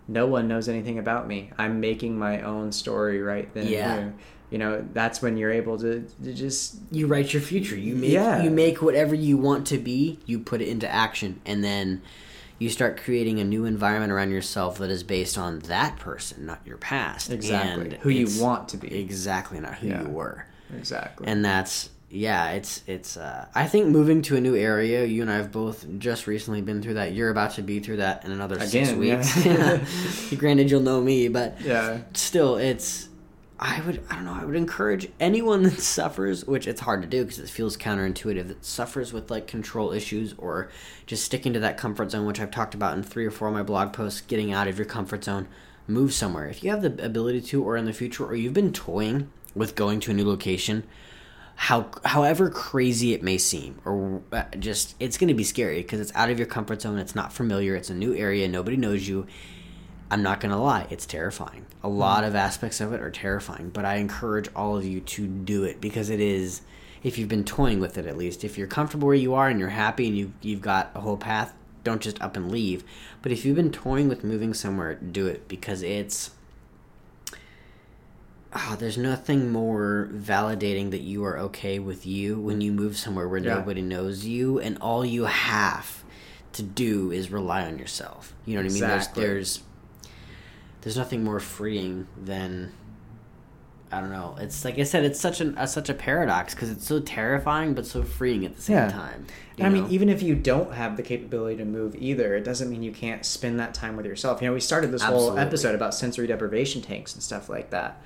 no one knows anything about me. I'm making my own story right then Yeah. and here. You know, that's when you're able to, to just you write your future. You make Yeah. you make whatever you want to be. You put it into action, and then you start creating a new environment around yourself that is based on that person, not your past. exactly And who you want to be. Exactly, not who Yeah. you were. Exactly. And that's yeah. It's it's. Uh, I think moving to a new area. You and I have both just recently been through that. You're about to be through that in another six weeks. yeah. Granted, you'll know me, but yeah. still it's i would i don't know i would encourage anyone that suffers which it's hard to do because it feels counterintuitive that suffers with like control issues or just sticking to that comfort zone which i've talked about in three or four of my blog posts getting out of your comfort zone. Move somewhere. If you have the ability to or in the future or you've been toying with going to a new location how however crazy it may seem or uh, just it's going to be scary because it's out of your comfort zone it's not familiar it's a new area nobody knows you I'm not going to lie, it's terrifying. A hmm. lot of aspects of it are terrifying, but I encourage all of you to do it because it is if you've been toying with it at least. If you're comfortable where you are and you're happy and you you've got a whole path, don't just up and leave. But if you've been toying with moving somewhere, do it because it's oh, there's nothing more validating that you are okay with you when you move somewhere where Yeah. nobody knows you and all you have to do is rely on yourself. You know what I mean? Exactly. There's there's there's nothing more freeing than I don't know. It's like I said, it's such an uh, such a paradox because it's so terrifying but so freeing at the same Yeah. time. And I mean, even if you don't have the capability to move either, it doesn't mean you can't spend that time with yourself. You know, we started this whole episode about sensory deprivation tanks and stuff like that.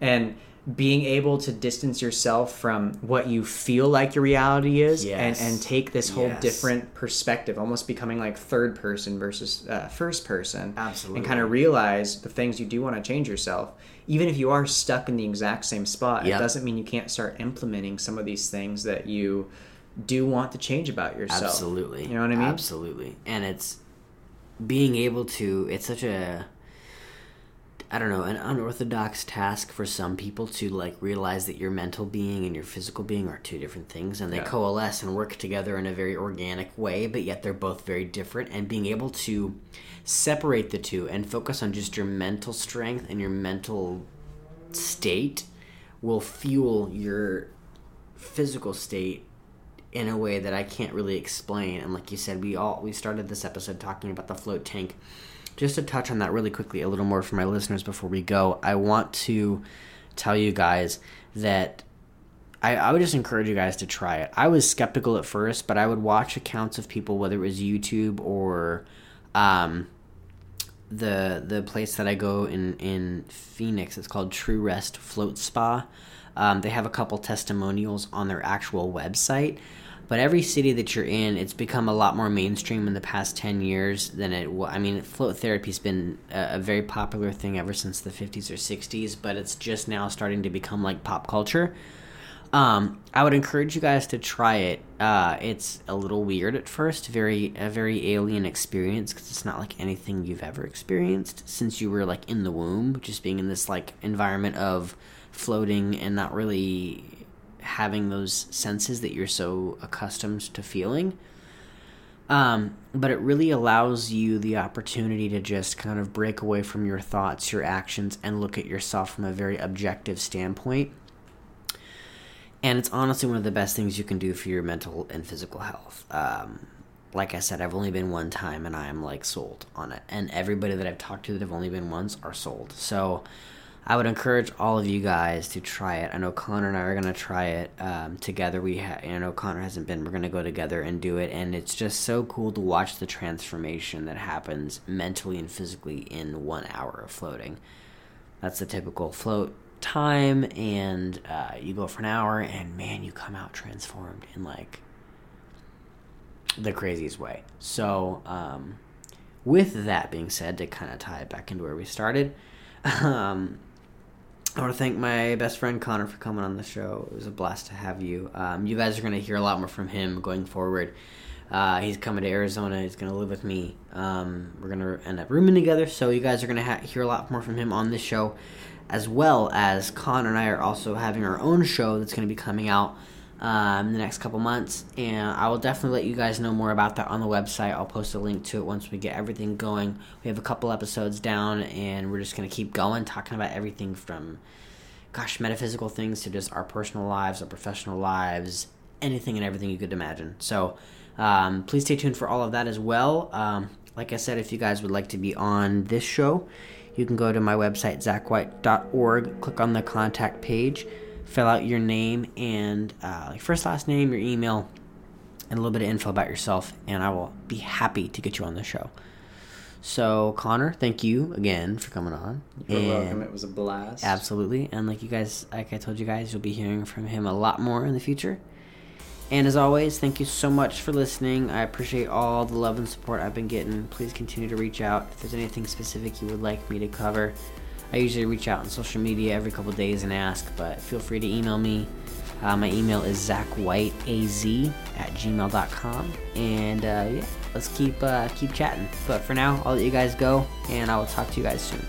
And being able to distance yourself from what you feel like your reality is Yes. and, and take this whole Yes. different perspective, almost becoming like third person versus uh, first person. Absolutely. And kind of realize the things you do want to change yourself. Even if you are stuck in the exact same spot, Yep. it doesn't mean you can't start implementing some of these things that you do want to change about yourself. Absolutely. You know what I mean? Absolutely. And it's being able to it's such a I don't know, an unorthodox task for some people to like realize that your mental being and your physical being are two different things and they Yeah. coalesce and work together in a very organic way, but yet they're both very different and being able to separate the two and focus on just your mental strength and your mental state will fuel your physical state in a way that I can't really explain. And like you said, we all we started this episode talking about the float tank. Just to touch on that really quickly, a little more for my listeners before we go, I want to tell you guys that I, I would just encourage you guys to try it. I was skeptical at first, but I would watch accounts of people, whether it was YouTube or um, the the place that I go in in Phoenix. It's called True Rest Float Spa. Um, they have a couple testimonials on their actual website. But every city that you're in, it's become a lot more mainstream in the past 10 years than it was. I mean, float therapy's been a, a very popular thing ever since the 50s or 60s, but it's just now starting to become like pop culture. Um, I would encourage you guys to try it. Uh, it's a little weird at first, very a very alien experience because it's not like anything you've ever experienced since you were like in the womb, just being in this like environment of floating and not really having those senses that you're so accustomed to feeling. Um, but it really allows you the opportunity to just kind of break away from your thoughts, your actions, and look at yourself from a very objective standpoint. And it's honestly one of the best things you can do for your mental and physical health. Um, like I said, I've only been one time and I am like sold on it. And everybody that I've talked to that have only been once are sold. So I would encourage all of you guys to try it. I know Connor and I are to try it um, together. We ha- I know Connor hasn't been. We're to go together and do it. And it's just so cool to watch the transformation that happens mentally and physically in one hour of floating. That's the typical float time. And uh, you go for an hour, and man, you come out transformed in like the craziest way. So, um, with that being said, to kind of tie it back into where we started, um, I want to thank my best friend Connor for coming on the show. It was a blast to have you. Um, you guys are going to hear a lot more from him going forward. Uh, he's coming to Arizona. He's going to live with me. Um, we're going to end up rooming together, so you guys are going to ha- hear a lot more from him on this show, as well as Connor and I are also having our own show that's going to be coming out um, the next couple months, and I will definitely let you guys know more about that on the website. I'll post a link to it once we get everything going. We have a couple episodes down, and we're just gonna keep going, talking about everything from, gosh, metaphysical things to just our personal lives, our professional lives, anything and everything you could imagine. So, um, please stay tuned for all of that as well. Um, like I said, if you guys would like to be on this show, you can go to my website, zachwhite.org, click on the contact page, fill out your name and uh, first, last name, your email, and a little bit of info about yourself, and I will be happy to get you on the show. So, Connor, thank you again for coming on. You're And- welcome. It was a blast. Absolutely. And like you guys, like I told you guys, you'll be hearing from him a lot more in the future. And as always, thank you so much for listening. I appreciate all the love and support I've been getting. Please continue to reach out if there's anything specific you would like me to cover. I usually reach out on social media every couple days and ask, but feel free to email me. Uh, my email is zachwhiteaz at gmail.com. And uh, yeah, let's keep uh, keep chatting. But for now, I'll let you guys go, and I will talk to you guys soon.